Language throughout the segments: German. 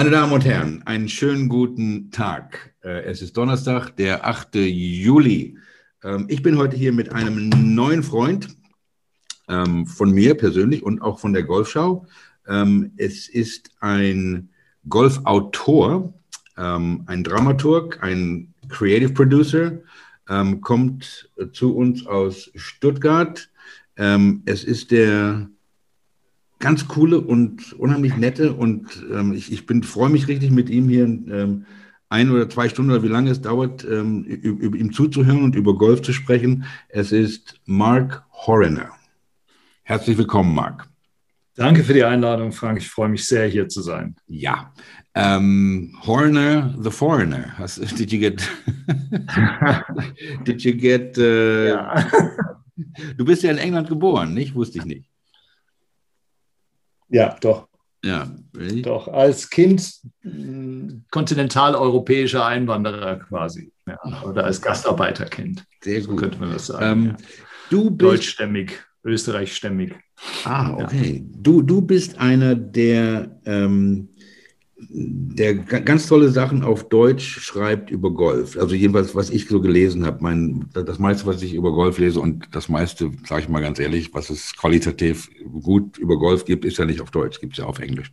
Meine Damen und Herren, einen schönen guten Tag. Äh, es ist Donnerstag, der 8. Juli. Ähm, ich bin heute hier mit einem neuen Freund ähm, von mir persönlich und auch von der Golfschau. Ähm, es ist ein Golfautor, ein Dramaturg, ein Creative Producer, kommt zu uns aus Stuttgart. Es ist der ganz coole und unheimlich nette und ähm, ich, ich bin freue mich richtig mit ihm hier ähm, ein oder zwei Stunden oder wie lange es dauert, ähm, über ihm zuzuhören und über Golf zu sprechen. Es ist Mark Horner. Herzlich willkommen, Mark. Danke für die Einladung, Frank. Ich freue mich sehr, hier zu sein. Ja. Um, ähm, Horner, the foreigner. Did you get? did you get? Uh, ja. Du bist ja in England geboren, nicht? Wusste ich nicht. Ja, doch. Ja, really? doch. Als Kind hm, kontinentaleuropäischer Einwanderer quasi. Ja, oder als Gastarbeiterkind. Sehr gut. So könnte man das sagen. Ähm, ja. Du bist deutschstämmig, österreichstämmig. Ah, okay. Ja. Du, du bist einer der ähm, der ganz tolle Sachen auf Deutsch schreibt über Golf. Also jedenfalls, was ich so gelesen habe. Mein, das meiste, was ich über Golf lese und das meiste, sage ich mal ganz ehrlich, was es qualitativ gut über Golf gibt, ist ja nicht auf Deutsch, gibt es ja auf Englisch.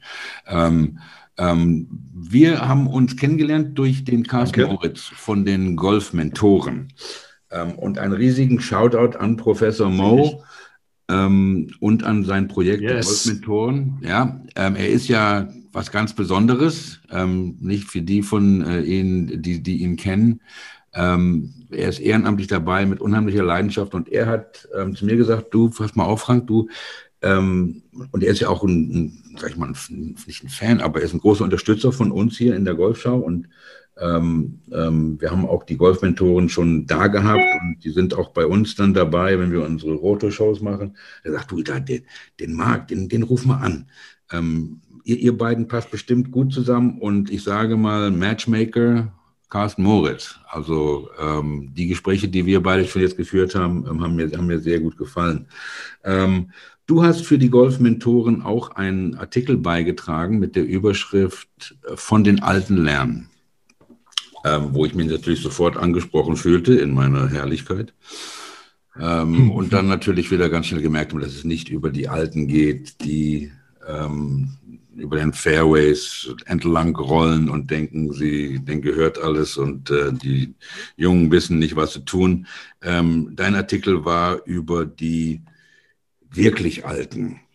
Ähm, ähm, wir haben uns kennengelernt durch den Carsten okay. Moritz von den Golf-Mentoren. Ähm, und einen riesigen Shoutout an Professor Mo ähm, und an sein Projekt yes. Golf-Mentoren. Ja, ähm, er ist ja was ganz Besonderes, ähm, nicht für die von äh, Ihnen, die, die ihn kennen. Ähm, er ist ehrenamtlich dabei mit unheimlicher Leidenschaft und er hat ähm, zu mir gesagt, du, pass mal auf, Frank, du, ähm, und er ist ja auch ein, ein, sag ich mal, ein, nicht ein Fan, aber er ist ein großer Unterstützer von uns hier in der Golfschau und ähm, ähm, wir haben auch die Golfmentoren schon da gehabt und die sind auch bei uns dann dabei, wenn wir unsere Roto-Shows machen. Er sagt, du, da, den, den Marc, den, den ruf mal an. Ähm, ihr, ihr beiden passt bestimmt gut zusammen und ich sage mal Matchmaker Carsten Moritz. Also ähm, die Gespräche, die wir beide schon jetzt geführt haben, ähm, haben, mir, haben mir sehr gut gefallen. Ähm, du hast für die Golfmentoren auch einen Artikel beigetragen mit der Überschrift äh, von den Alten lernen, ähm, wo ich mich natürlich sofort angesprochen fühlte in meiner Herrlichkeit. Ähm, und dann natürlich wieder ganz schnell gemerkt habe, dass es nicht über die Alten geht, die ähm, über den Fairways entlang rollen und denken, sie, denen gehört alles und äh, die Jungen wissen nicht, was sie tun. Ähm, dein Artikel war über die wirklich Alten.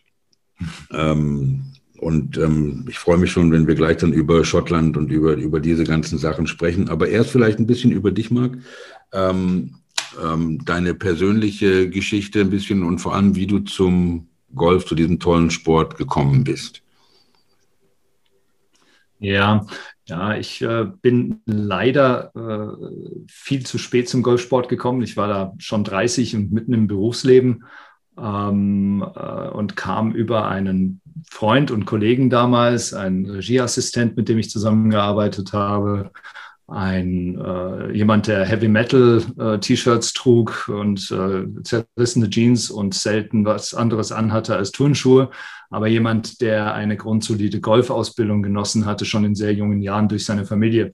Ähm, und ähm, ich freue mich schon, wenn wir gleich dann über Schottland und über, über diese ganzen Sachen sprechen. Aber erst vielleicht ein bisschen über dich, Marc. Ähm, ähm, deine persönliche Geschichte ein bisschen und vor allem, wie du zum Golf, zu diesem tollen Sport gekommen bist. Ja, ja, ich äh, bin leider äh, viel zu spät zum Golfsport gekommen. Ich war da schon 30 und mitten im Berufsleben ähm, äh, und kam über einen Freund und Kollegen damals, einen Regieassistent, mit dem ich zusammengearbeitet habe, ein äh, jemand, der Heavy Metal äh, T-Shirts trug und äh, zerrissene Jeans und selten was anderes anhatte als Turnschuhe, aber jemand, der eine grundsolide Golfausbildung genossen hatte, schon in sehr jungen Jahren durch seine Familie.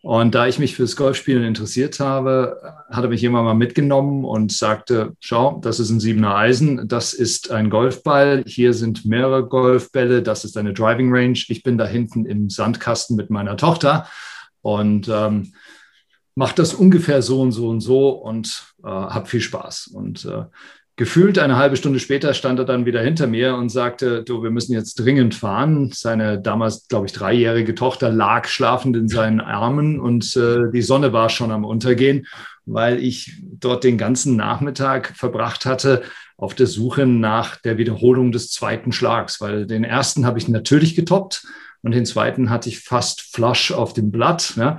Und da ich mich fürs Golfspielen interessiert habe, hat er mich immer mal mitgenommen und sagte, schau, das ist ein siebener Eisen, das ist ein Golfball, hier sind mehrere Golfbälle, das ist eine Driving Range, ich bin da hinten im Sandkasten mit meiner Tochter und ähm, mache das ungefähr so und so und so und äh, habe viel Spaß. Und äh, gefühlt eine halbe Stunde später stand er dann wieder hinter mir und sagte, du, wir müssen jetzt dringend fahren. Seine damals, glaube ich, dreijährige Tochter lag schlafend in seinen Armen und äh, die Sonne war schon am Untergehen, weil ich dort den ganzen Nachmittag verbracht hatte auf der Suche nach der Wiederholung des zweiten Schlags, weil den ersten habe ich natürlich getoppt und den zweiten hatte ich fast flush auf dem Blatt. Ja.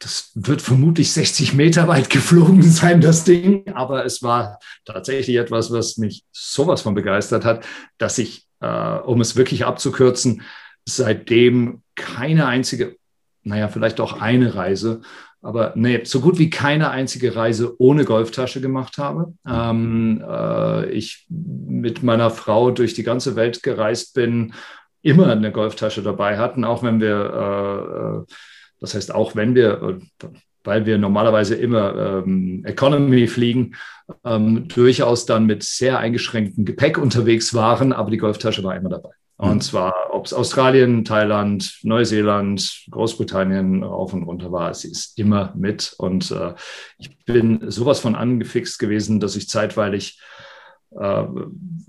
Das wird vermutlich 60 Meter weit geflogen sein, das Ding, aber es war tatsächlich etwas, was mich sowas von begeistert hat, dass ich, äh, um es wirklich abzukürzen, seitdem keine einzige, naja, vielleicht auch eine Reise aber nee, so gut wie keine einzige Reise ohne Golftasche gemacht habe. Ähm, äh, ich mit meiner Frau durch die ganze Welt gereist bin, immer eine Golftasche dabei hatten, auch wenn wir, äh, äh das heißt, auch wenn wir, äh, weil wir normalerweise immer ähm, Economy fliegen, ähm, durchaus dann mit sehr eingeschränktem Gepäck unterwegs waren, aber die Golftasche war immer dabei. Und mhm. zwar, ob es Australien, Thailand, Neuseeland, Großbritannien rauf und runter war, sie ist immer mit. Und äh, ich bin sowas von angefixt gewesen, dass ich zeitweilig äh,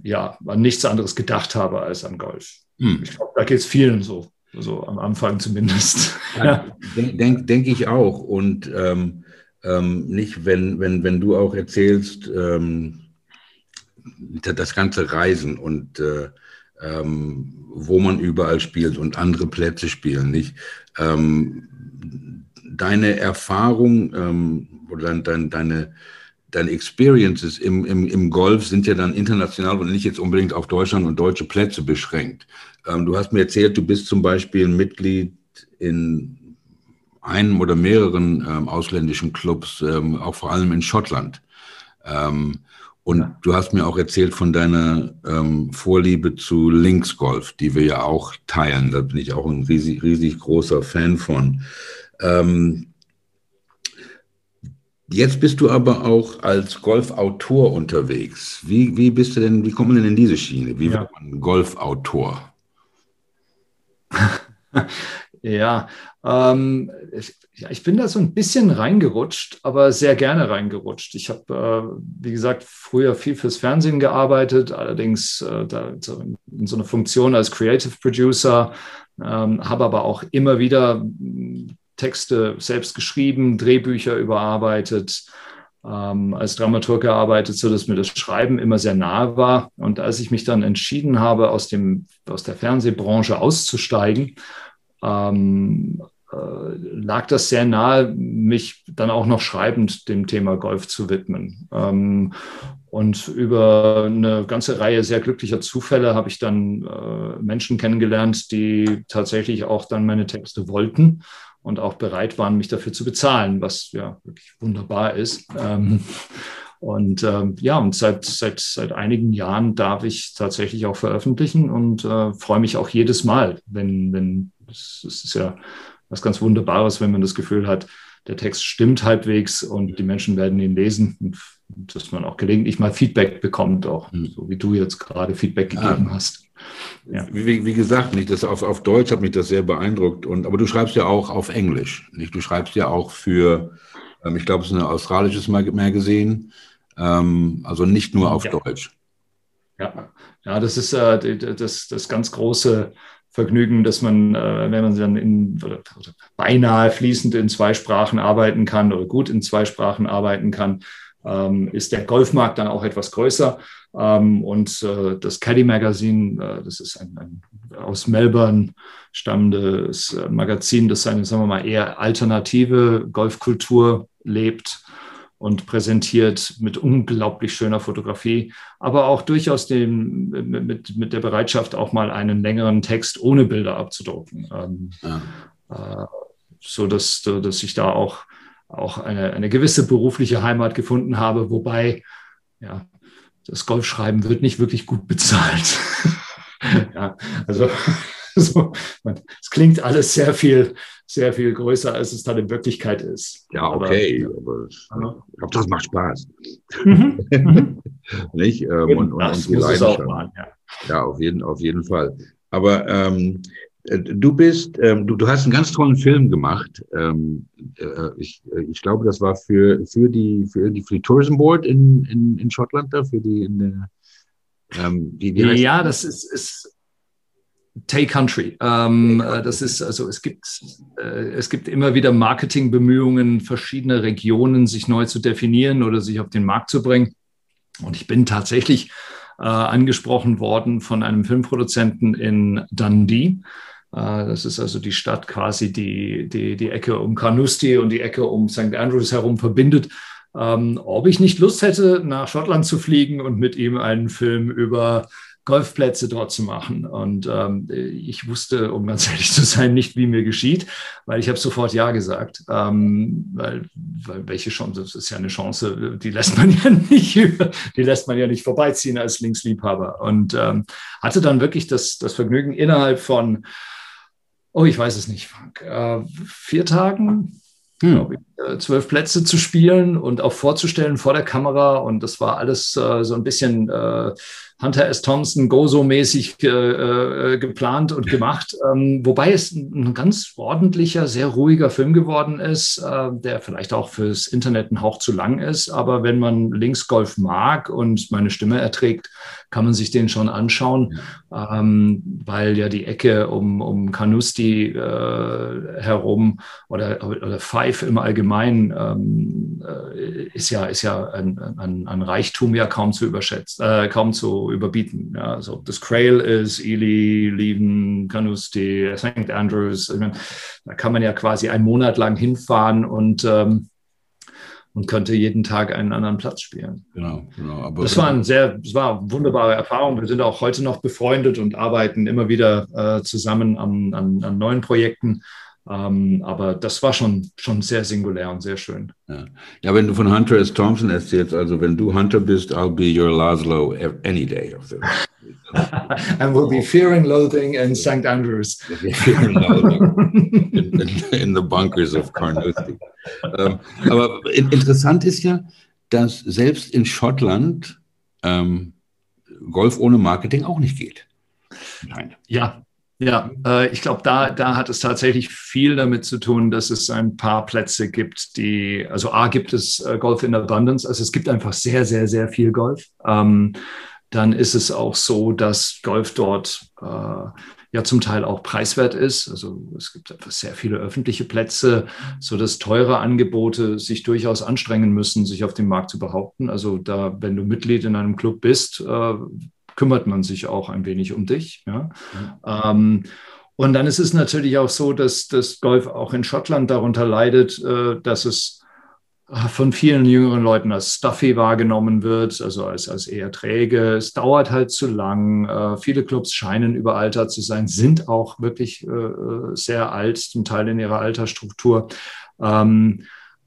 ja, an nichts anderes gedacht habe als an Golf. Mhm. Ich glaube, da geht es vielen so. So am Anfang zumindest. Ja, Denke denk, denk ich auch. Und ähm, ähm, nicht, wenn, wenn, wenn du auch erzählst, ähm, das ganze Reisen und äh, ähm, wo man überall spielt und andere Plätze spielen, nicht? Ähm, deine Erfahrung ähm, oder dein, deine, deine Experiences im, im, im Golf sind ja dann international und nicht jetzt unbedingt auf Deutschland und deutsche Plätze beschränkt. Ähm, du hast mir erzählt, du bist zum Beispiel Mitglied in einem oder mehreren ähm, ausländischen Clubs, ähm, auch vor allem in Schottland. Ähm, und ja. du hast mir auch erzählt von deiner ähm, Vorliebe zu Linksgolf, die wir ja auch teilen. Da bin ich auch ein riesig, riesig großer Fan von. Ähm, Jetzt bist du aber auch als Golfautor unterwegs. Wie, wie bist du denn, wie kommt man denn in diese Schiene? Wie ja. wird man Golfautor? ja, ähm, ich, ja, ich bin da so ein bisschen reingerutscht, aber sehr gerne reingerutscht. Ich habe, äh, wie gesagt, früher viel fürs Fernsehen gearbeitet, allerdings äh, da, so in so einer Funktion als Creative Producer, ähm, habe aber auch immer wieder Texte selbst geschrieben, Drehbücher überarbeitet, ähm, als Dramaturg gearbeitet, sodass mir das Schreiben immer sehr nahe war. Und als ich mich dann entschieden habe, aus, dem, aus der Fernsehbranche auszusteigen, ähm, äh, lag das sehr nahe, mich dann auch noch schreibend dem Thema Golf zu widmen. Ähm, und über eine ganze Reihe sehr glücklicher Zufälle habe ich dann äh, Menschen kennengelernt, die tatsächlich auch dann meine Texte wollten und auch bereit waren, mich dafür zu bezahlen, was ja wirklich wunderbar ist. Ähm, und ähm, ja, und seit, seit, seit einigen Jahren darf ich tatsächlich auch veröffentlichen und äh, freue mich auch jedes Mal, wenn, wenn es ist ja was ganz Wunderbares, wenn man das Gefühl hat, der Text stimmt halbwegs und die Menschen werden ihn lesen und, dass man auch gelegentlich mal Feedback bekommt, auch mhm. so wie du jetzt gerade Feedback gegeben ja. hast. Ja. Wie, wie, gesagt, nicht, das auf, auf Deutsch hat mich das sehr beeindruckt. Und, aber du schreibst ja auch auf Englisch. Nicht? Du schreibst ja auch für, ähm, ich glaube, es ist ein australisches Magazine, ähm, also nicht nur auf ja. Deutsch. Ja. ja, das ist äh, das, das ganz große Vergnügen, dass man, äh, wenn man dann in, beinahe fließend in zwei Sprachen arbeiten kann oder gut in zwei Sprachen arbeiten kann, ist der Golfmarkt dann auch etwas größer. Ähm, und äh, das Caddy Magazine, äh, das ist ein, ein, aus Melbourne stammendes äh, Magazin, das eine, sagen wir mal, eher alternative Golfkultur lebt und präsentiert mit unglaublich schöner Fotografie, aber auch durchaus dem, mit, mit der Bereitschaft, auch mal einen längeren Text ohne Bilder abzudrucken. Ähm, ja. so dass, dass ich da auch, auch eine, eine gewisse berufliche Heimat gefunden habe, wobei ja, das Golfschreiben wird nicht wirklich gut bezahlt. ja, also so, es klingt alles sehr viel, sehr viel größer, als es dann in Wirklichkeit ist. Ja, okay, aber, aber ich das macht Spaß. Mhm. Mhm. nicht? Ähm, und, und, und die Leidenschaft. Machen, ja. ja, auf jeden, auf jeden Fall. Aber ähm, äh, du bist, ähm, du, du hast einen ganz tollen Film gemacht. Ähm, äh, ich, äh, ich glaube, das war für, für die für die, für die Tourism Board in, in, in Schottland da, für die in der ähm, wie, wie ja, das ist, ist Tay Country. Ähm, das ist also es gibt äh, es gibt immer wieder Marketingbemühungen verschiedener Regionen, sich neu zu definieren oder sich auf den Markt zu bringen. Und ich bin tatsächlich äh, angesprochen worden von einem Filmproduzenten in Dundee. Äh, das ist also die Stadt quasi, die, die die Ecke um Carnoustie und die Ecke um St. Andrews herum verbindet. Ähm, ob ich nicht Lust hätte, nach Schottland zu fliegen und mit ihm einen Film über Golfplätze dort zu machen. Und ähm, ich wusste, um ganz ehrlich zu sein, nicht, wie mir geschieht, weil ich habe sofort Ja gesagt. Ähm, weil, weil welche Chance, das ist ja eine Chance, die lässt man ja nicht die lässt man ja nicht vorbeiziehen als Linksliebhaber. Und ähm, hatte dann wirklich das, das Vergnügen innerhalb von, oh, ich weiß es nicht, Frank, äh, vier Tagen, hm. ich, äh, zwölf Plätze zu spielen und auch vorzustellen vor der Kamera. Und das war alles äh, so ein bisschen äh, Hunter S. Thompson Gozo-mäßig äh, äh, geplant und gemacht. Ähm, wobei es ein ganz ordentlicher, sehr ruhiger Film geworden ist, äh, der vielleicht auch fürs Internet ein Hauch zu lang ist. Aber wenn man Linksgolf mag und meine Stimme erträgt, kann man sich den schon anschauen, ja. ähm, weil ja die Ecke um, um Canusti äh, herum oder, oder Five im Allgemeinen ähm, äh, ist ja, ist ja ein, ein, ein, Reichtum ja kaum zu überschätzen, äh, kaum zu überbieten. Ja. Also das Crail ist Ely, Leven, Canusti, St. Andrews. Meine, da kann man ja quasi einen Monat lang hinfahren und ähm, und könnte jeden Tag einen anderen Platz spielen. Genau, genau. Aber das war ein sehr, das war eine wunderbare Erfahrung. Wir sind auch heute noch befreundet und arbeiten immer wieder äh, zusammen an, an, an, neuen Projekten. Ähm, aber das war schon, schon sehr singulär und sehr schön. Ja. ja, wenn du von Hunter S. Thompson erzählst, also wenn du Hunter bist, I'll be your Laszlo any day of the and we'll be fearing loathing in St. Andrews. in, in, in, the bunkers of Carnoustie. Ähm, aber interessant ist ja, dass selbst in Schottland ähm, Golf ohne Marketing auch nicht geht. Nein. Ja, ja, äh, ich glaube, da, da hat es tatsächlich viel damit zu tun, dass es ein paar Plätze gibt, die, also A gibt es äh, Golf in Abundance, also es gibt einfach sehr, sehr, sehr viel Golf. Ähm, dann ist es auch so, dass Golf dort äh, ja zum Teil auch preiswert ist. Also es gibt einfach sehr viele öffentliche Plätze, so dass teure Angebote sich durchaus anstrengen müssen, sich auf dem Markt zu behaupten. Also da, wenn du Mitglied in einem Club bist, äh, kümmert man sich auch ein wenig um dich. Ja? Mhm. Ähm, und dann ist es natürlich auch so, dass das Golf auch in Schottland darunter leidet, äh, dass es von vielen jüngeren Leuten als stuffy wahrgenommen wird, also als, als eher träge. Es dauert halt zu lang. Äh, viele Clubs scheinen überaltert zu sein, sind auch wirklich äh, sehr alt, zum Teil in ihrer Altersstruktur. Ähm,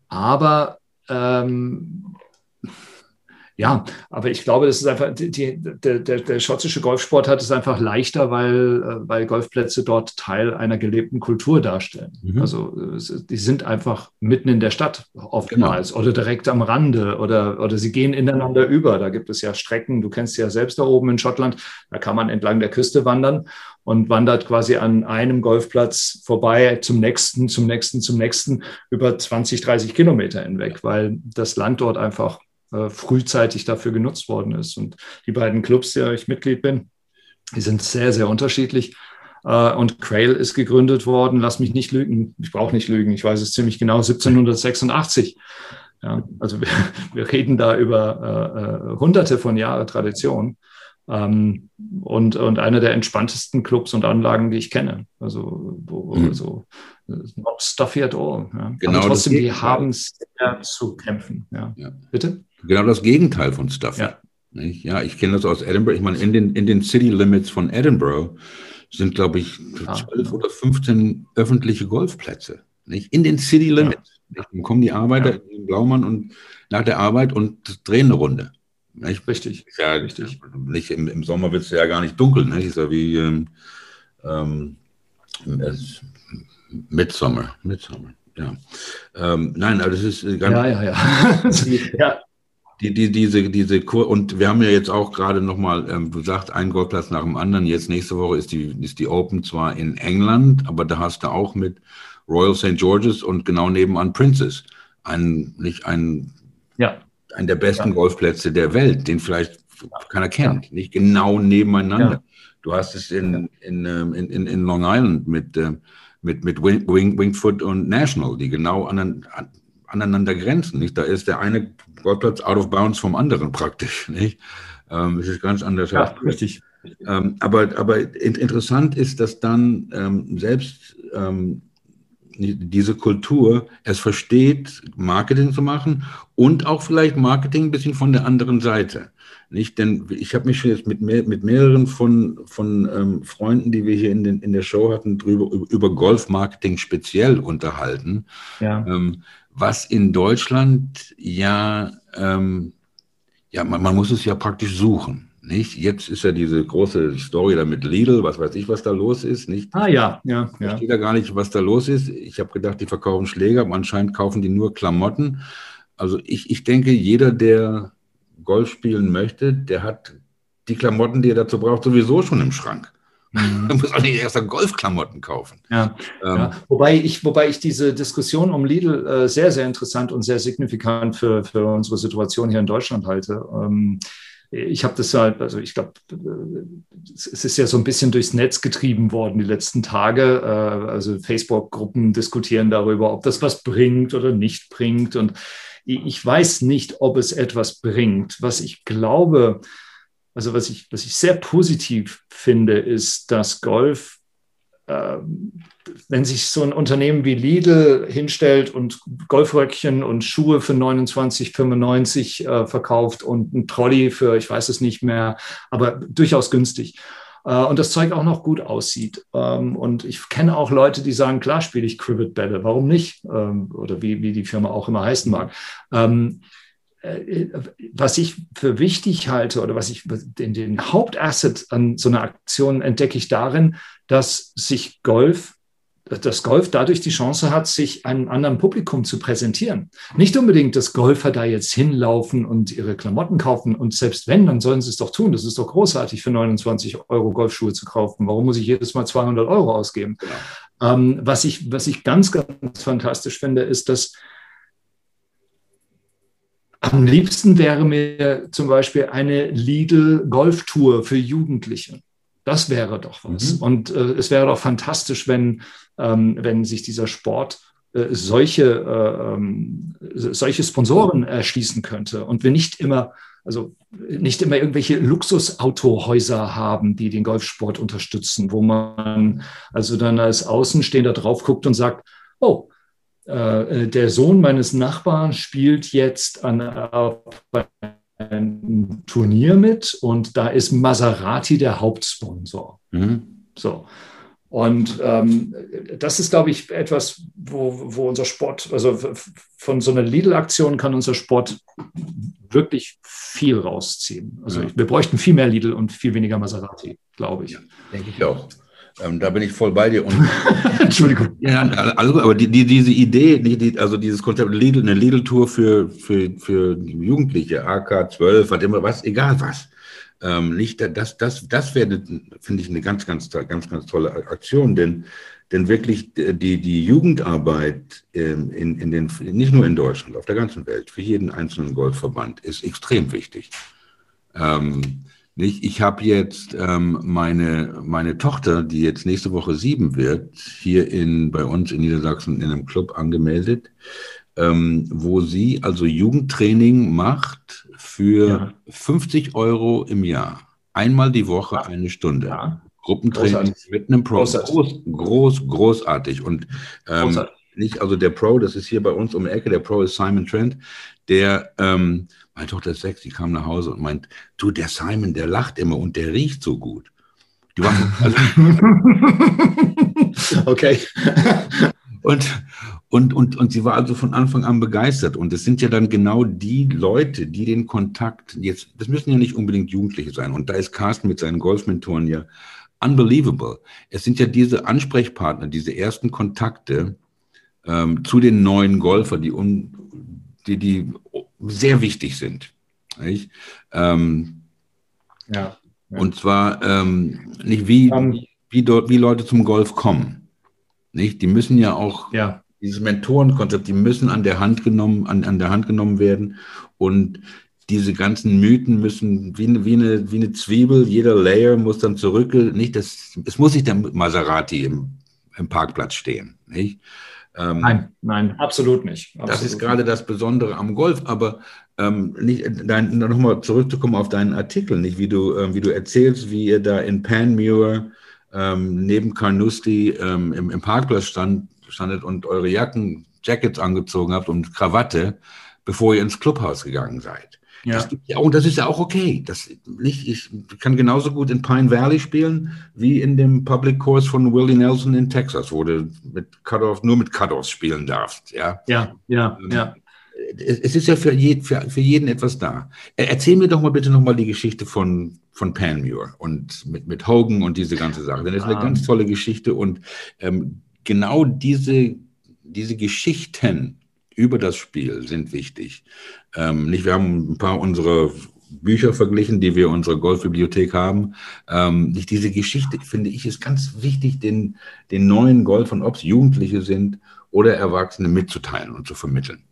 aber ähm, ja, aber ich glaube, das ist einfach, die, der, der, der schottische Golfsport hat es einfach leichter, weil, äh, weil Golfplätze dort Teil einer gelebten Kultur darstellen. Mhm. Also die sind einfach mitten in der Stadt oftmals genau. oder direkt am Rande oder, oder sie gehen ineinander über. Da gibt es ja Strecken, du kennst ja selbst da oben in Schottland, da kann man entlang der Küste wandern und wandert quasi an einem Golfplatz vorbei zum nächsten, zum nächsten, zum nächsten über 20, 30 Kilometer hinweg, weil das Land dort einfach äh, frühzeitig dafür genutzt worden ist. Und die beiden Clubs, der ich Mitglied bin, die sind sehr, sehr unterschiedlich. Äh, und Crail ist gegründet worden, lass mich nicht lügen, ich brauche nicht lügen, ich weiß es ziemlich genau, 1786. Ja, also wir, wir reden da über äh, äh, hunderte von Jahren Tradition. Ähm, und, und einer der entspanntesten Clubs und Anlagen, die ich kenne. Also, wo, mhm. also not stuffy at all. Ja. Genau Aber trotzdem, die haben sehr zu kämpfen. Ja. ja. Bitte? Genau das Gegenteil von Stuff. Ja, ja ich kenne das aus Edinburgh. Ich meine, in den, in den City Limits von Edinburgh sind, glaube ich, ah. zwölf oder 15 öffentliche Golfplätze. Nicht? In den City Limits. Ja. Dann kommen die Arbeiter ja. in den Blaumann und nach der Arbeit und drehen eine Runde. Nicht? Richtig. Ja, richtig. Nicht, im, Im Sommer wird es ja gar nicht dunkel. Nicht? Ist ja wie ähm, ähm, Midsummer. Midsummer. Ja. Ähm, nein, aber das ist ganz. Ja, ja, ja. ja die, die, diese, diese Kur und wir haben ja jetzt auch gerade nochmal, ähm, du sagst, ein Golfplatz nach dem anderen. Jetzt nächste Woche ist die, ist die Open zwar in England, aber da hast du auch mit Royal St. George's und genau nebenan Princess. Ein, nicht ein, ja. ein der besten ja. Golfplätze der Welt, den vielleicht keiner kennt, ja. nicht genau nebeneinander. Du hast es in, in, ähm, in, in, in Long Island mit, äh, mit, mit Wing, Wing, Wingfoot und National, die genau an, an, aneinander grenzen. Nicht? Da ist der eine Golfplatz out of bounds vom anderen praktisch. Nicht? Ähm, es ist ganz anders. Ja, richtig. Ähm, aber, aber interessant ist, dass dann ähm, selbst ähm, diese Kultur es versteht, Marketing zu machen und auch vielleicht Marketing ein bisschen von der anderen Seite. Nicht, denn ich habe mich jetzt mit, mehr, mit mehreren von, von ähm, Freunden, die wir hier in, den, in der Show hatten, drüber, über Golfmarketing speziell unterhalten, ja. ähm, was in Deutschland ja, ähm, ja man, man muss es ja praktisch suchen. Nicht? Jetzt ist ja diese große Story da mit Lidl, was weiß ich, was da los ist. Nicht? Ah ja, ja. Ich verstehe da gar nicht, was da los ist. Ich habe gedacht, die verkaufen Schläger, aber anscheinend kaufen die nur Klamotten. Also ich, ich denke, jeder, der Golf spielen möchte, der hat die Klamotten, die er dazu braucht, sowieso schon im Schrank. Mhm. Er muss auch nicht erst Golfklamotten kaufen. Ja, ähm, ja, Wobei, ich, wobei ich diese Diskussion um Lidl äh, sehr, sehr interessant und sehr signifikant für, für unsere Situation hier in Deutschland halte. Ähm, ich habe das halt, also ich glaube, es ist ja so ein bisschen durchs Netz getrieben worden die letzten Tage. Äh, also Facebook-Gruppen diskutieren darüber, ob das was bringt oder nicht bringt. Und ich weiß nicht, ob es etwas bringt. Was ich glaube, also was ich, was ich sehr positiv finde, ist, dass Golf, äh, wenn sich so ein Unternehmen wie Lidl hinstellt und Golfröckchen und Schuhe für 29,95 äh, verkauft und ein Trolley für, ich weiß es nicht mehr, aber durchaus günstig äh, und das Zeug auch noch gut aussieht. Ähm, und ich kenne auch Leute, die sagen, klar spiele ich Cribbit Bälle, warum nicht? Ähm, oder wie, wie die Firma auch immer heißen mag. Ähm, äh, was ich für wichtig halte oder was ich den, den Hauptasset an so einer Aktion entdecke ich darin, dass sich Golf dass Golf dadurch die Chance hat, sich einem anderen Publikum zu präsentieren. Nicht unbedingt, dass Golfer da jetzt hinlaufen und ihre Klamotten kaufen. Und selbst wenn, dann sollen sie es doch tun. Das ist doch großartig, für 29 Euro Golfschuhe zu kaufen. Warum muss ich jedes Mal 200 Euro ausgeben? Genau. Ähm, was, ich, was ich ganz, ganz fantastisch finde, ist, dass am liebsten wäre mir zum Beispiel eine Lidl-Golftour für Jugendliche. Das wäre doch was. Mhm. Und äh, es wäre doch fantastisch, wenn, ähm, wenn sich dieser Sport äh, solche, äh, ähm, solche Sponsoren erschließen könnte und wir nicht immer, also nicht immer irgendwelche Luxusautohäuser haben, die den Golfsport unterstützen, wo man also dann als Außenstehender drauf guckt und sagt, oh, äh, der Sohn meines Nachbarn spielt jetzt an, ein Turnier mit und da ist Maserati der Hauptsponsor. Mhm. So. Und ähm, das ist, glaube ich, etwas, wo, wo unser Sport, also von so einer Lidl-Aktion kann unser Sport wirklich viel rausziehen. Also ja. wir bräuchten viel mehr Lidl und viel weniger Maserati, glaube ich. Ja, denke ich auch. Ähm, da bin ich voll bei dir. Und, Entschuldigung. Ja, also, aber die, die, diese Idee, die, also dieses Konzept Lidl, eine Lidl-Tour für, für, für Jugendliche, AK 12, was immer, was, egal was. Ähm, nicht, das, das, das wäre, finde ich, eine ganz, ganz, ganz, ganz tolle Aktion, denn, denn wirklich die, die Jugendarbeit ähm, in, in den, nicht nur in Deutschland, auf der ganzen Welt, für jeden einzelnen Golfverband ist extrem wichtig. Ähm, nicht? Ich habe jetzt ähm, meine, meine Tochter, die jetzt nächste Woche sieben wird, hier in, bei uns in Niedersachsen in einem Club angemeldet, ähm, wo sie also Jugendtraining macht für ja. 50 Euro im Jahr. Einmal die Woche eine Stunde. Ja. Gruppentraining großartig. mit einem Pro. Großartig. Groß, groß, großartig. Und ähm, großartig. nicht, also der Pro, das ist hier bei uns um die Ecke, der Pro ist Simon Trent, der ähm, meine Tochter ist sechs, die kam nach Hause und meint, du, der Simon, der lacht immer und der riecht so gut. Die war, also, okay. und, und, und, und sie war also von Anfang an begeistert. Und es sind ja dann genau die Leute, die den Kontakt, jetzt, das müssen ja nicht unbedingt Jugendliche sein. Und da ist Carsten mit seinen Golfmentoren ja unbelievable. Es sind ja diese Ansprechpartner, diese ersten Kontakte ähm, zu den neuen Golfern, die, un, die, die sehr wichtig sind. Ähm, ja, ja, Und zwar ähm, nicht wie, um, ähm, wie, dort, wie Leute zum Golf kommen. Nicht? Die müssen ja auch ja. dieses Mentorenkonzept, die müssen an der Hand genommen, an, an der Hand genommen werden. Und diese ganzen Mythen müssen wie eine, wie eine, wie eine Zwiebel, jeder Layer muss dann zurück, nicht das, es muss nicht der Maserati im, im Parkplatz stehen. Nicht? Ähm, nein, nein, absolut nicht. Absolut das ist gerade das Besondere am Golf, aber ähm, nicht, dein, nochmal zurückzukommen auf deinen Artikel, nicht wie du, ähm, wie du erzählst, wie ihr da in Panmure ähm, neben Carnoustie ähm, im, im, Parkplatz stand, standet und eure Jacken, Jackets angezogen habt und Krawatte, bevor ihr ins Clubhaus gegangen seid. Ja. Das ja auch, das ist ja auch okay. Das nicht, ich kann genauso gut in Pine Valley spielen wie in dem Public Course von Willie Nelson in Texas, wo du mit Cutoff, nur mit Cutoffs spielen darfst. Ja, ja, ja. Ähm, ja. Es ist ja für, je, für, für jeden etwas da. Erzähl mir doch mal bitte nochmal die Geschichte von, von Panmure und mit, mit Hogan und diese ganze Sache. Denn das ist eine um. ganz tolle Geschichte und ähm, genau diese, diese Geschichten über das Spiel sind wichtig. Ähm, nicht, wir haben ein paar unserer Bücher verglichen, die wir in unserer Golfbibliothek haben. Ähm, nicht diese Geschichte, finde ich, ist ganz wichtig, den, den neuen Golfern, ob es Jugendliche sind oder Erwachsene, mitzuteilen und zu vermitteln.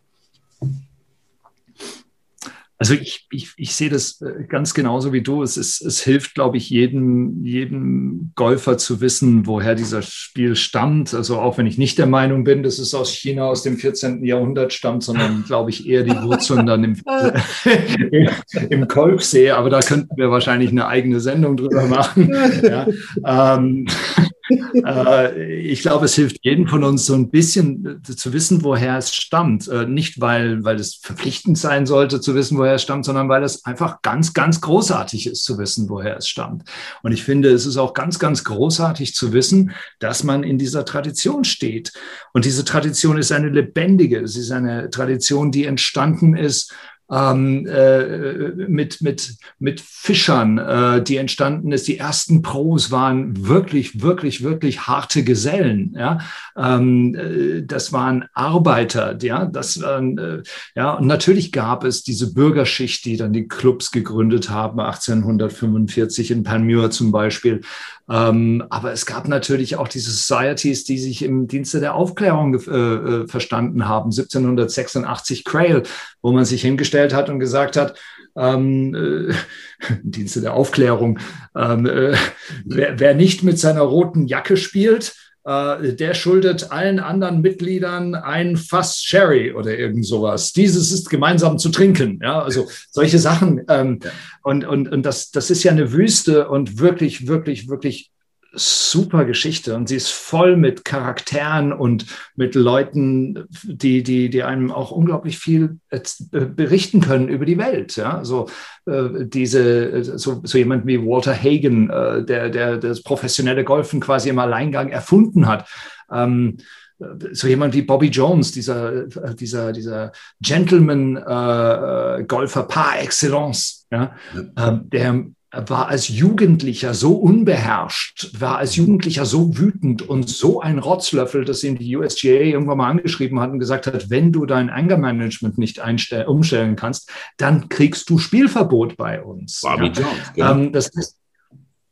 Also ich, ich, ich sehe das äh, ganz genauso wie du. Es, ist, es hilft, glaube ich, jedem, jedem Golfer zu wissen, woher dieser Spiel stammt. Also auch wenn ich nicht der Meinung bin, dass es aus China aus dem 14. Jahrhundert stammt, sondern glaube ich eher die Wurzeln dann im, im Golf sehe. Aber da könnten wir wahrscheinlich eine eigene Sendung drüber machen. Ja, ähm, äh, ich glaube, es hilft jedem von uns so ein bisschen äh, zu wissen, woher es stammt. Äh, nicht, weil, weil es verpflichtend sein sollte, zu wissen, woher es stammt, sondern weil es einfach ganz, ganz großartig ist, zu wissen, woher es stammt. Und ich finde, es ist auch ganz, ganz großartig zu wissen, dass man in dieser Tradition steht. Und diese Tradition ist eine lebendige, es ist eine Tradition, die entstanden ist ähm, äh, mit, mit, mit Fischern, äh, die entstanden ist. Die ersten Pros waren wirklich, wirklich, wirklich harte Gesellen. Ja? Ähm, äh, das waren Arbeiter. Ja? Das, äh, ja? Und natürlich gab es diese Bürgerschicht, die dann die Clubs gegründet haben, 1845 in Panmure zum Beispiel. Ähm, aber es gab natürlich auch diese Societies, die sich im Dienste der Aufklärung äh, äh verstanden haben. 1786 Crail, wo man sich hingestellt hat und gesagt hat, ähm, äh, Dienste der Aufklärung, ähm, äh, wer, wer nicht mit seiner roten Jacke spielt, der schuldet allen anderen Mitgliedern ein Fass Sherry oder irgend sowas. Dieses ist gemeinsam zu trinken. Ja, also solche Sachen. Ähm. Und, und, und das, das ist ja eine Wüste und wirklich, wirklich, wirklich super Geschichte und sie ist voll mit Charakteren und mit Leuten, die, die, die einem auch unglaublich viel äh, berichten können über die Welt. Ja, so äh, diese, so, so jemand wie Walter Hagen, äh, der, der das professionelle Golfen quasi im Alleingang erfunden hat. Ähm, so jemand wie Bobby Jones, dieser, dieser, dieser Gentleman-Golfer äh, par excellence, ja, ja. Ähm, der war als Jugendlicher so unbeherrscht, war als Jugendlicher so wütend und so ein Rotzlöffel, dass ihn die USGA irgendwann mal angeschrieben hat und gesagt hat, wenn du dein Anger Management nicht umstellen kannst, dann kriegst du Spielverbot bei uns. Bobby ja. Jones, genau. Ähm, das ist,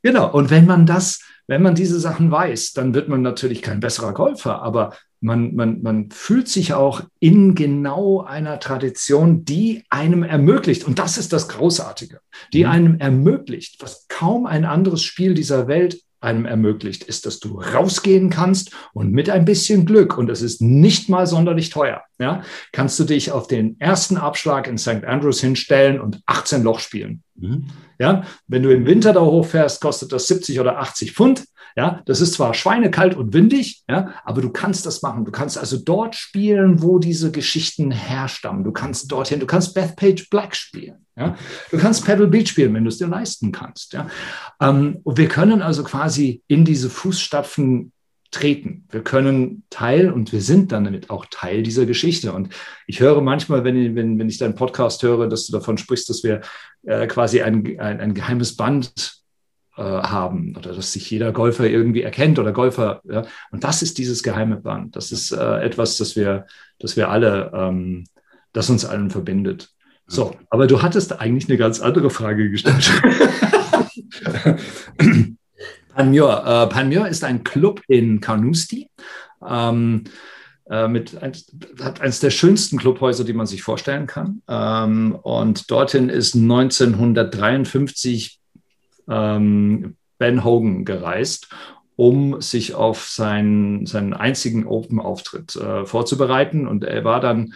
genau. Und wenn man das, wenn man diese Sachen weiß, dann wird man natürlich kein besserer Golfer, aber man, man, man fühlt sich auch in genau einer Tradition, die einem ermöglicht, und das ist das Großartige, die mhm. einem ermöglicht, was kaum ein anderes Spiel dieser Welt einem ermöglicht, ist, dass du rausgehen kannst und mit ein bisschen Glück, und es ist nicht mal sonderlich teuer, ja, kannst du dich auf den ersten Abschlag in St. Andrews hinstellen und 18 Loch spielen. Mhm. Ja, wenn du im Winter da hochfährst, kostet das 70 oder 80 Pfund. Ja, das ist zwar schweinekalt und windig, ja, aber du kannst das machen. Du kannst also dort spielen, wo diese Geschichten herstammen. Du kannst dorthin, du kannst Bethpage Black spielen. Ja. Du kannst Pebble Beach spielen, wenn du es dir leisten kannst. Ja. Ähm, und wir können also quasi in diese Fußstapfen treten. Wir können Teil und wir sind dann damit auch Teil dieser Geschichte. Und ich höre manchmal, wenn, wenn, wenn ich deinen Podcast höre, dass du davon sprichst, dass wir äh, quasi ein, ein, ein geheimes Band äh, haben oder dass sich jeder Golfer irgendwie erkennt oder Golfer. Ja? Und das ist dieses geheime Band. Das ist äh, etwas, das wir, das wir alle, ähm, das uns allen verbindet. So, aber du hattest eigentlich eine ganz andere Frage gestellt. Panmure. Äh, Panmure ist ein Club in Carnoustie. Ähm, äh, mit hat eines der schönsten Clubhäuser, die man sich vorstellen kann. Ähm, und dorthin ist 1953 ähm, Ben Hogan gereist, um sich auf seinen, seinen einzigen Open-Auftritt äh, vorzubereiten. Und er war dann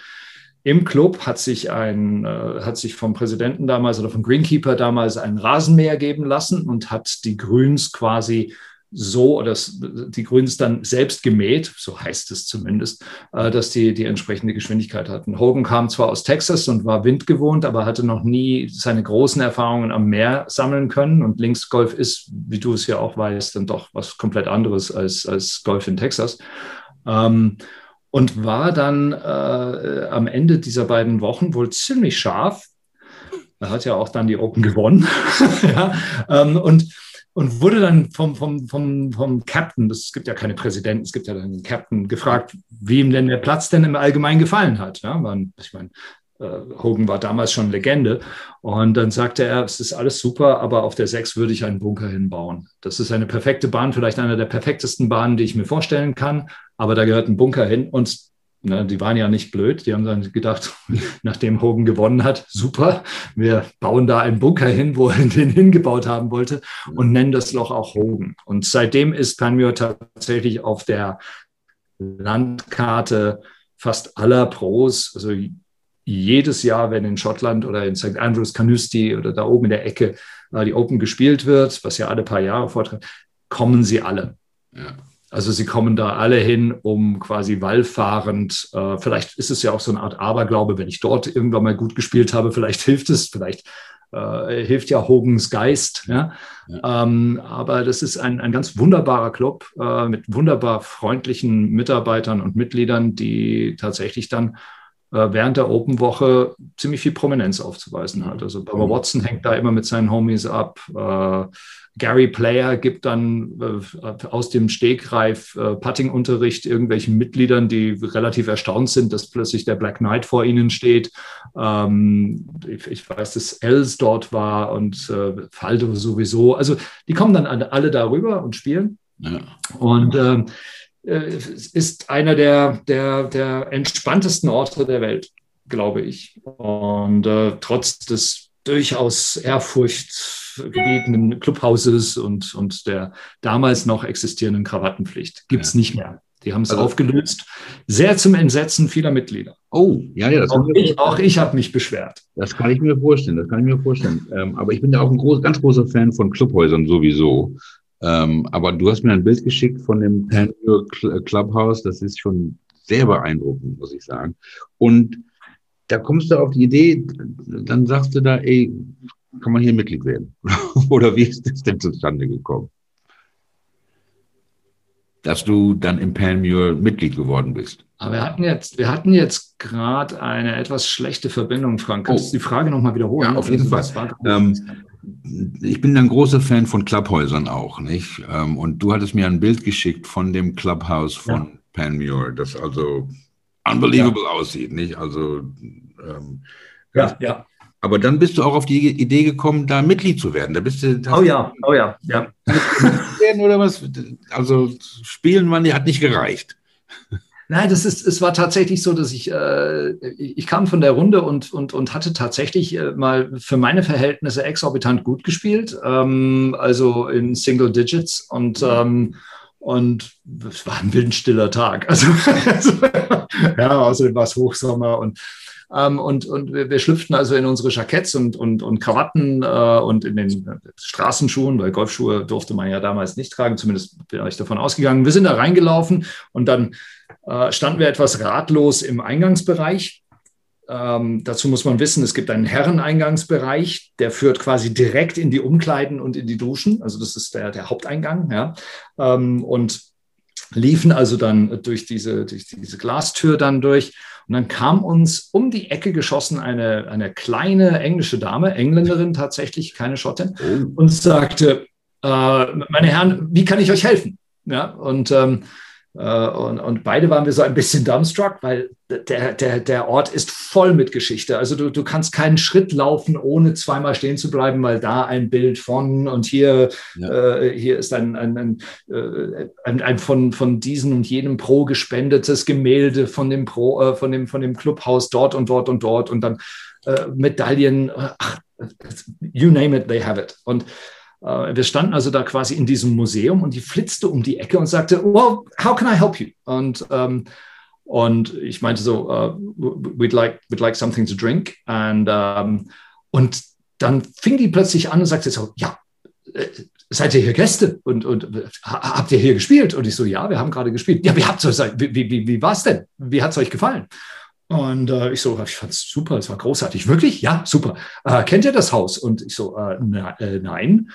im Club, hat sich, ein, äh, hat sich vom Präsidenten damals oder vom Greenkeeper damals ein Rasenmäher geben lassen und hat die Grüns quasi so, oder die Grüns dann selbst gemäht, so heißt es zumindest, äh, dass die die entsprechende Geschwindigkeit hatten. Hogan kam zwar aus Texas und war windgewohnt, aber hatte noch nie seine großen Erfahrungen am Meer sammeln können. Und Linksgolf ist, wie du es ja auch weißt, dann doch was komplett anderes als, als Golf in Texas. Ähm, und war dann äh, am Ende dieser beiden Wochen wohl ziemlich scharf. Er hat ja auch dann die Open gewonnen. ja, ähm, und und wurde dann vom, vom, vom, vom Captain, es gibt ja keine Präsidenten, es gibt ja dann den Captain, gefragt, wie ihm denn der Platz denn im Allgemeinen gefallen hat. Ja, man, ich meine, äh, Hogan war damals schon Legende. Und dann sagte er, es ist alles super, aber auf der 6 würde ich einen Bunker hinbauen. Das ist eine perfekte Bahn, vielleicht eine der perfektesten Bahnen, die ich mir vorstellen kann, aber da gehört ein Bunker hin. Und Ne, die waren ja nicht blöd. Die haben dann gedacht, nachdem Hogan gewonnen hat, super, wir bauen da einen Bunker hin, wo er den hingebaut haben wollte und nennen das Loch auch Hogan. Und seitdem ist Panmure tatsächlich auf der Landkarte fast aller Pros, also jedes Jahr, wenn in Schottland oder in St. Andrews, Carnoustie oder da oben in der Ecke äh, die Open gespielt wird, was ja alle paar Jahre vortritt, kommen sie alle. Ja. Also sie kommen da alle hin, um quasi wallfahrend, äh, vielleicht ist es ja auch so eine Art Aberglaube, wenn ich dort irgendwann mal gut gespielt habe, vielleicht hilft es, vielleicht äh, hilft ja Hogans Geist. Ja? ja. Ähm, aber das ist ein, ein ganz wunderbarer Club äh, mit wunderbar freundlichen Mitarbeitern und Mitgliedern, die tatsächlich dann während der Open-Woche ziemlich viel Prominenz aufzuweisen hat. Also Barbara mhm. Watson hängt da immer mit seinen Homies ab. Äh, Gary Player gibt dann äh, aus dem Stegreif äh, Putting-Unterricht irgendwelchen Mitgliedern, die relativ erstaunt sind, dass plötzlich der Black Knight vor ihnen steht. Ähm, ich, ich, weiß, dass Els dort war und äh, Faldo sowieso. Also die kommen dann alle darüber und spielen. Ja. Und ähm, äh, ist einer der, der, der entspanntesten Orte der Welt, glaube ich. Und äh, trotz des durchaus ehrfurchtgebietenden Clubhauses und, und der damals noch existierenden Krawattenpflicht gibt es ja. nicht mehr. Die haben es also, aufgelöst. Sehr zum Entsetzen vieler Mitglieder. Oh, ja, ja. Das auch, ich, auch ich habe mich beschwert. Das kann ich mir vorstellen. Das kann ich mir vorstellen. Ähm, aber ich bin ja auch ein groß, ganz großer Fan von Clubhäusern sowieso. Ähm, aber du hast mir ein Bild geschickt von dem Panmure Clubhouse. Das ist schon sehr beeindruckend, muss ich sagen. Und da kommst du auf die Idee, dann sagst du da, ey, kann man hier Mitglied werden? Oder wie ist das denn zustande gekommen? Dass du dann im Panmure Mitglied geworden bist. Aber wir hatten jetzt, wir hatten jetzt gerade eine etwas schlechte Verbindung, Frank. Kannst oh. du die Frage nochmal wiederholen? Ja, auf jeden Fall. Ähm, ich bin ein großer Fan von Clubhäusern auch, nicht? Ähm, und du hattest mir ein Bild geschickt von dem Clubhouse von ja. Panmure, das also unbelievable ja. aussieht, nicht? Also ähm, ja, ja. Aber dann bist du auch auf die Idee gekommen, da Mitglied zu werden. Da bist du. Oh ja, oh ja, ja. oder was? Also spielen man, hat nicht gereicht. Nein, das ist, es war tatsächlich so, dass ich, äh, ich kam von der Runde und, und, und hatte tatsächlich äh, mal für meine Verhältnisse exorbitant gut gespielt, ähm, also in Single Digits und, ähm, und es war ein windstiller Tag. Also, also ja, außerdem war es Hochsommer und ähm, und, und wir, wir, schlüpften also in unsere Jacketts und, und, und Krawatten äh, und in den Straßenschuhen, weil Golfschuhe durfte man ja damals nicht tragen, zumindest bin ich davon ausgegangen. Wir sind da reingelaufen und dann äh, standen wir etwas ratlos im Eingangsbereich. Ähm, dazu muss man wissen, es gibt einen Herreneingangsbereich, der führt quasi direkt in die Umkleiden und in die Duschen. Also das ist der, der Haupteingang. Ja. Ähm, und liefen also dann durch diese, durch diese Glastür dann durch. Und dann kam uns um die Ecke geschossen eine, eine kleine englische Dame, Engländerin tatsächlich, keine Schottin, oh. und sagte, äh, meine Herren, wie kann ich euch helfen? Ja, und ähm, äh, und, und, beide waren wir so ein bisschen dumbstruck, weil der, der, der Ort ist voll mit Geschichte. Also du, du kannst keinen Schritt laufen, ohne zweimal stehen zu bleiben, weil da ein Bild von und hier, ja. äh, hier ist ein, ein, ein, äh, ein, ein, von, von diesem und jenem Pro gespendetes Gemälde von dem Pro, äh, von dem, von dem Clubhaus dort und dort und dort und dann äh, Medaillen, ach, you name it, they have it. Und äh, wir standen also da quasi in diesem Museum und die flitzte um die Ecke und sagte, well, how can I help you? Und, ähm, und ich meinte so, uh, we'd, like, we'd like something to drink. And, ähm, und dann fing die plötzlich an und sagte so, ja, äh, seid ihr hier Gäste und, und habt ihr hier gespielt? Und ich so, ja, wir haben gerade gespielt. Ja, wie habt euch, wie, wie, wie war es denn? Wie hat es euch gefallen? Und äh, ich so, ich fand es super, es war großartig. Wirklich? Ja, super. Äh, kennt ihr das Haus? Und ich so, äh, na, äh, nein.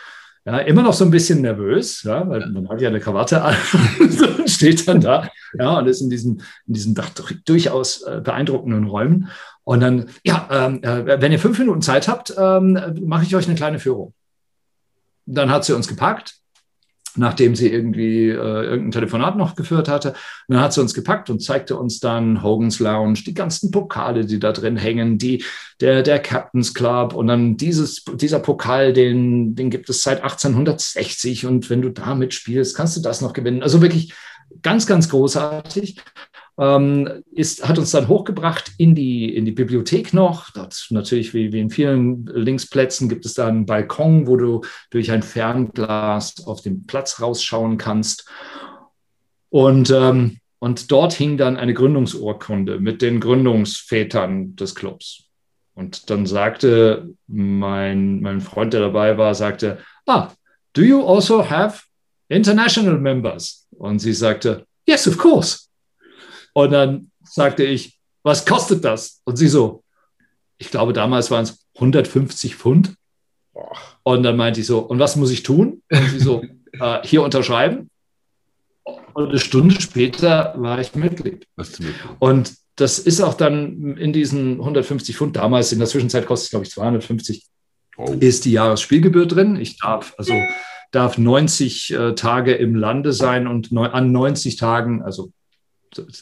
Ja, immer noch so ein bisschen nervös, ja, weil man hat ja eine Krawatte an und steht dann da ja, und ist in diesen, in diesen durchaus äh, beeindruckenden Räumen. Und dann, ja, ähm, äh, wenn ihr fünf Minuten Zeit habt, ähm, mache ich euch eine kleine Führung. Dann hat sie uns gepackt nachdem sie irgendwie äh, irgendein Telefonat noch geführt hatte. Und dann hat sie uns gepackt und zeigte uns dann Hogan's Lounge, die ganzen Pokale, die da drin hängen, die, der, der Captain's Club und dann dieses, dieser Pokal, den, den gibt es seit 1860 und wenn du damit spielst, kannst du das noch gewinnen. Also wirklich ganz, ganz großartig ähm, ist, hat uns dann hochgebracht in die, in die Bibliothek noch. Dort natürlich, wie, wie in vielen Linksplätzen, gibt es da einen Balkon, wo du durch ein Fernglas auf den Platz rausschauen kannst. Und, ähm, und dort hing dann eine Gründungsurkunde mit den Gründungsvätern des Clubs. Und dann sagte mein, mein Freund, der dabei war, sagte, ah, do you also have international members? Und sie sagte, yes, of course. Und dann sagte ich, was kostet das? Und sie so, ich glaube, damals waren es 150 Pfund. Und dann meinte ich so, und was muss ich tun? Und sie so, äh, hier unterschreiben. Und eine Stunde später war ich Mitglied. Und das ist auch dann in diesen 150 Pfund, damals in der Zwischenzeit kostet es, glaube ich, 250, oh. ist die Jahresspielgebühr drin. Ich darf also darf 90 äh, Tage im Lande sein und an 90 Tagen, also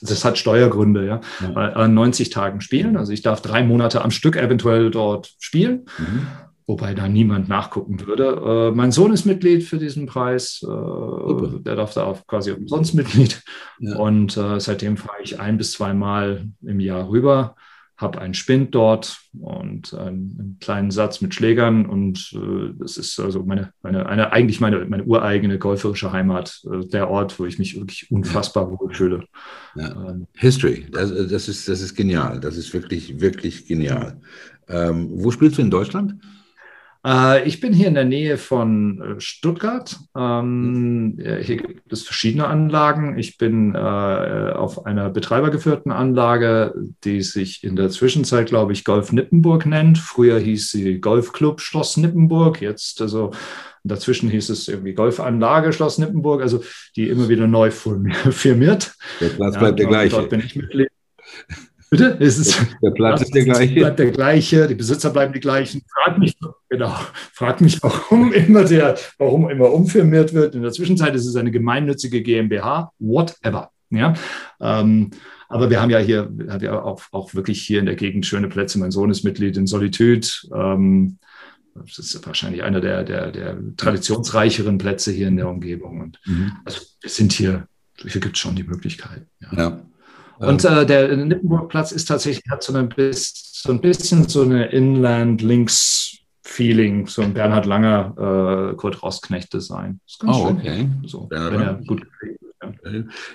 das hat Steuergründe, ja, ja. an 90 Tagen spielen. Also ich darf drei Monate am Stück eventuell dort spielen, mhm. wobei da niemand nachgucken würde. Äh, mein Sohn ist Mitglied für diesen Preis. Äh, der darf da auch quasi umsonst Mitglied. Ja. Und äh, seitdem fahre ich ein bis zweimal im Jahr rüber habe einen Spind dort und einen, einen, kleinen Satz mit Schlägern und äh, das ist also meine, meine eine, eigentlich meine, meine ureigene golferische Heimat, äh, der Ort, wo ich mich wirklich unfassbar wohlfühle. Ja. Ähm, History, das, das, ist, das ist genial, das ist wirklich, wirklich genial. Ähm, wo spielst du in Deutschland? Äh, ich bin hier in der Nähe von äh, Stuttgart. Ähm, hier gibt es verschiedene Anlagen. Ich bin äh, auf einer betreibergeführten Anlage, die sich in der Zwischenzeit, glaube ich, Golf Nippenburg nennt. Früher hieß sie Golfclub Schloss Nippenburg. Jetzt also Dazwischen hieß es irgendwie Golfanlage Schloss Nippenburg, also die immer wieder neu firmiert. Der Platz ja, bleibt der gleiche. Dort bin ich Mitglied. Bitte? Es ist, der Platz ist der gleiche. Bleibt der gleiche, die Besitzer bleiben die gleichen. Frag mich, genau, frag mich, warum immer der, warum immer umfirmiert wird. In der Zwischenzeit ist es eine gemeinnützige GmbH, whatever. Ja, ähm, aber wir haben ja hier, haben ja auch, auch wirklich hier in der Gegend schöne Plätze. Mein Sohn ist Mitglied in Solitude. Ähm, das ist wahrscheinlich einer der, der, der traditionsreicheren Plätze hier in der Umgebung. Und mhm. also wir sind hier, hier gibt es schon die Möglichkeit. Ja. ja. Und äh, der Nippenburgplatz ist tatsächlich, hat so, eine, so ein bisschen so eine Inland-Links-Feeling, so ein Bernhard Langer, äh, Kurt Rossknecht-Design. Oh, schön. okay. So, er gut ja.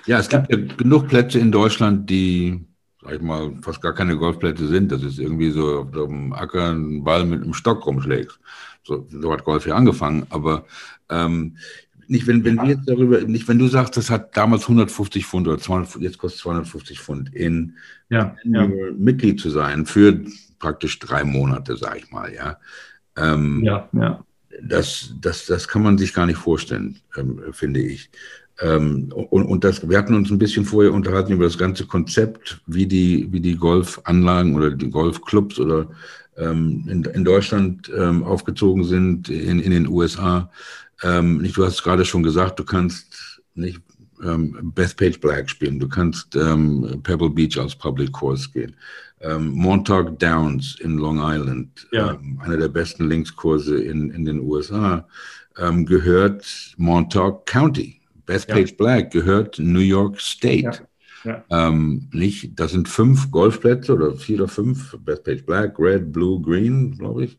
ja, es gibt ja. ja genug Plätze in Deutschland, die sag ich mal, fast gar keine Golfplätze sind. Das ist irgendwie so auf dem Acker einen Ball mit einem Stock rumschlägst. So, so hat Golf ja angefangen. Aber ähm, nicht, wenn, wenn wir jetzt darüber, nicht, wenn du sagst, das hat damals 150 Pfund oder 200, jetzt kostet 250 Pfund, in, ja, ja. Mitglied zu sein für praktisch drei Monate, sag ich mal, ja. Ähm, ja, ja. Das, das, das kann man sich gar nicht vorstellen, ähm, finde ich. Ähm, und, und das, wir hatten uns ein bisschen vorher unterhalten über das ganze Konzept, wie die, wie die Golfanlagen oder die Golfclubs oder ähm, in, in Deutschland ähm, aufgezogen sind, in, in den USA. Ähm, nicht, du hast gerade schon gesagt, du kannst nicht ähm, Bethpage Black spielen, du kannst ähm, Pebble Beach als Public Course gehen. Ähm, Montauk Downs in Long Island, ja. ähm, einer der besten Linkskurse in, in den USA, ähm, gehört Montauk County. Bethpage ja. Black gehört New York State. Ja. Ähm, nicht, das sind fünf Golfplätze oder vier oder fünf, Bethpage Black, Red, Blue, Green, glaube ich.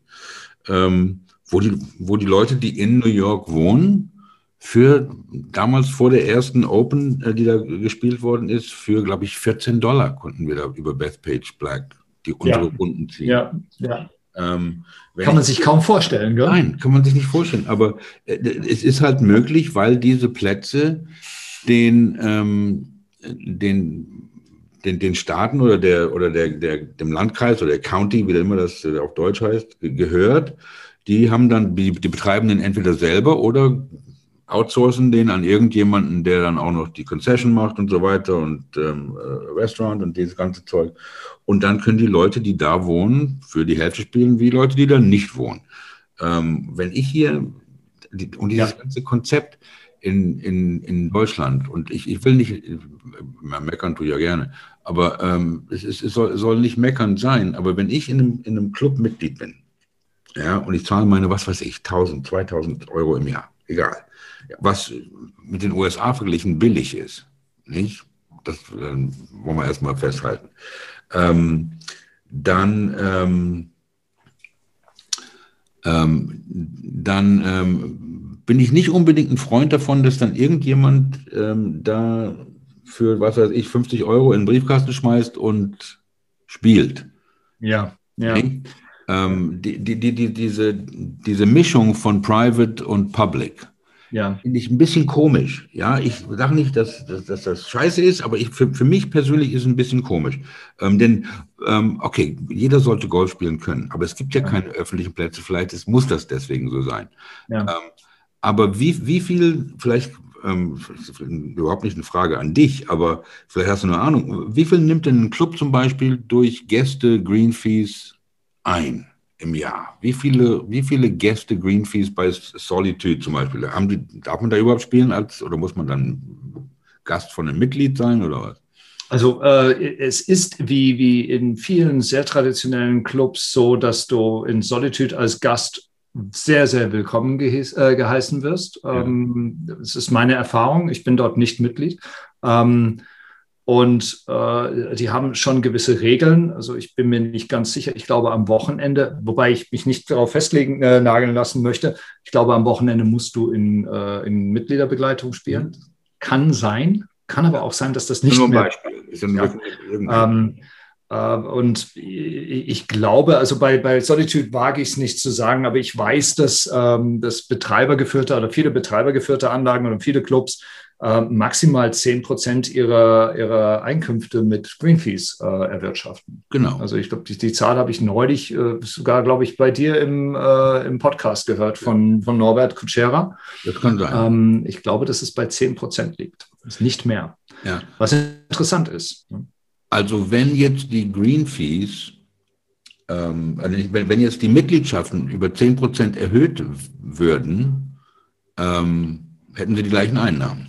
Ähm, wo die, wo die Leute, die in New York wohnen, für damals vor der ersten Open, äh, die da gespielt worden ist, für, glaube ich, 14 Dollar konnten wir da über Bethpage Black die unsere ja. Runden ziehen. Ja, ja. Ähm, kann man sich kaum vorstellen, gell? Nein, kann man sich nicht vorstellen. Aber äh, es ist halt möglich, weil diese Plätze den, ähm, den, den, den Staaten oder, der, oder der, der, dem Landkreis oder der County, wie immer das äh, auf Deutsch heißt, gehört. Die haben dann, die, die betreiben den entweder selber oder outsourcen den an irgendjemanden, der dann auch noch die Concession macht und so weiter und ähm, äh, Restaurant und dieses ganze Zeug. Und dann können die Leute, die da wohnen, für die Hälfte spielen, wie Leute, die da nicht wohnen. Ähm, wenn ich hier, die, und dieses ja. ganze Konzept in, in, in Deutschland, und ich, ich will nicht, meckern tue ich ja gerne, aber ähm, es, ist, es soll, soll nicht meckern sein, aber wenn ich in einem, in einem Club Mitglied bin, ja, und ich zahle meine, was weiß ich, 1000, 2000 Euro im Jahr, egal, was mit den USA verglichen billig ist. Nicht? Das äh, wollen wir erstmal festhalten. Ähm, dann ähm, ähm, dann ähm, bin ich nicht unbedingt ein Freund davon, dass dann irgendjemand ähm, da für, was weiß ich, 50 Euro in den Briefkasten schmeißt und spielt. Ja, ja. Ähm, die, die, die, diese, diese Mischung von Private und Public ja. finde ich ein bisschen komisch. Ja, ich sage nicht, dass, dass, dass, das scheiße ist, aber ich, für, für mich persönlich ist es ein bisschen komisch. Ähm, denn, ähm, okay, jeder sollte Golf spielen können, aber es gibt ja, ja. keine öffentlichen Plätze. Vielleicht ist, muss das deswegen so sein. Ja. Ähm, aber wie, wie viel, vielleicht ähm, überhaupt nicht eine Frage an dich, aber vielleicht hast du eine Ahnung, wie viel nimmt denn ein Club zum Beispiel durch Gäste, Green Fees ein? im Jahr? Wie viele, wie viele Gäste Greenfees bei Solitude zum Beispiel? Haben die, darf man da überhaupt spielen als, oder muss man dann Gast von einem Mitglied sein oder was? Also äh, es ist wie, wie in vielen sehr traditionellen Clubs so, dass du in Solitude als Gast sehr, sehr willkommen geheiß, äh, geheißen wirst. Ja. Ähm, das ist meine Erfahrung. Ich bin dort nicht Mitglied. Ähm, und äh, die haben schon gewisse Regeln. Also ich bin mir nicht ganz sicher. Ich glaube am Wochenende, wobei ich mich nicht darauf festlegen, äh, nageln lassen möchte. Ich glaube am Wochenende musst du in, äh, in Mitgliederbegleitung spielen. Mhm. Kann sein, kann aber auch sein, dass das nicht Nur mehr. Beispiel. Ähm, äh, und ich glaube, also bei, bei Solitude wage ich es nicht zu sagen, aber ich weiß, dass, ähm, dass betreibergeführte oder viele betreibergeführte Anlagen und viele Clubs äh, maximal 10 Prozent ihrer, ihrer Einkünfte mit Greenfees äh, erwirtschaften. Genau. Also ich glaube, die, die Zahl habe ich neulich äh, sogar, glaube ich, bei dir im, äh, im Podcast gehört von, von Norbert Kutschera. Das kann sein. Ähm, ich glaube, dass es bei 10 Prozent liegt. Das ist nicht mehr. Ja. Was interessant ist. Also wenn jetzt die Greenfees ähm, also wenn, jetzt die Mitgliedschaften über 10 Prozent erhöht würden, ähm, hätten sie die gleichen Einnahmen.